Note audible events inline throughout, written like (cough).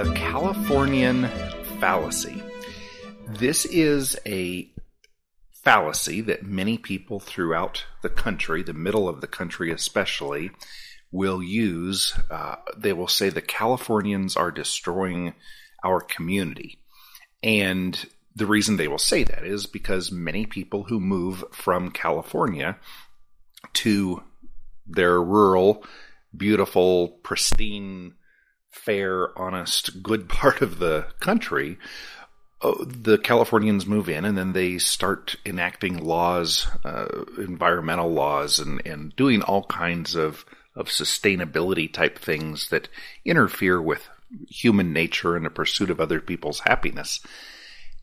The Californian fallacy. This is a fallacy that many people throughout the country, the middle of the country especially, will use. Uh, they will say the Californians are destroying our community. And the reason they will say that is because many people who move from California to their rural, beautiful, pristine, fair, honest, good (laughs) part of the country, uh, the Californians move in and then they start enacting laws, uh, environmental laws, and, and doing all kinds of, of sustainability type things that interfere with human nature and the pursuit of other people's happiness.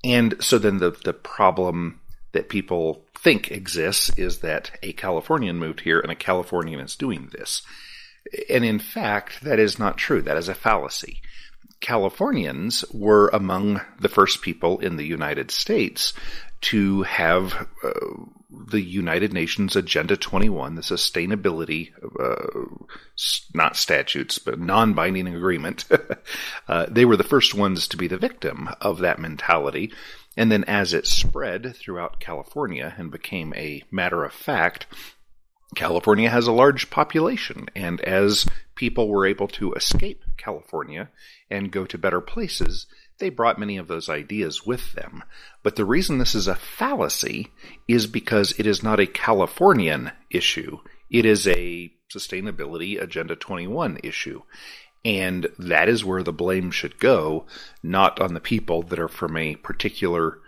And so then the, the problem that people think exists is that a Californian moved here and a Californian is doing this. And in fact, that is not true. That is a fallacy. Californians were among the first people in the United States to have uh, the United Nations Agenda 21, the sustainability, uh, not statutes, but non binding agreement. (laughs) uh, they were the first ones to be the victim of that mentality. And then as it spread throughout California and became a matter of fact, California has a large population, and as people were able to escape California and go to better places, they brought many of those ideas with them. But the reason this is a fallacy is because it is not a Californian issue. It is a Sustainability Agenda 21 issue. And that is where the blame should go, not on the people that are from a particular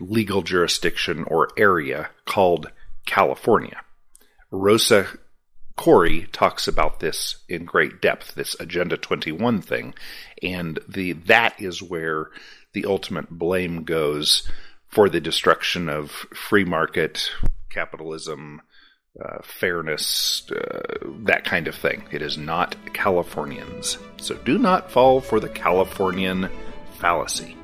legal jurisdiction or area called California. Rosa Koire talks about this in great depth, this Agenda 21 thing, and the that is where the ultimate blame goes for the destruction of free market capitalism, uh, fairness, uh, that kind of thing. It is not Californians. So do not fall for the Californian fallacy.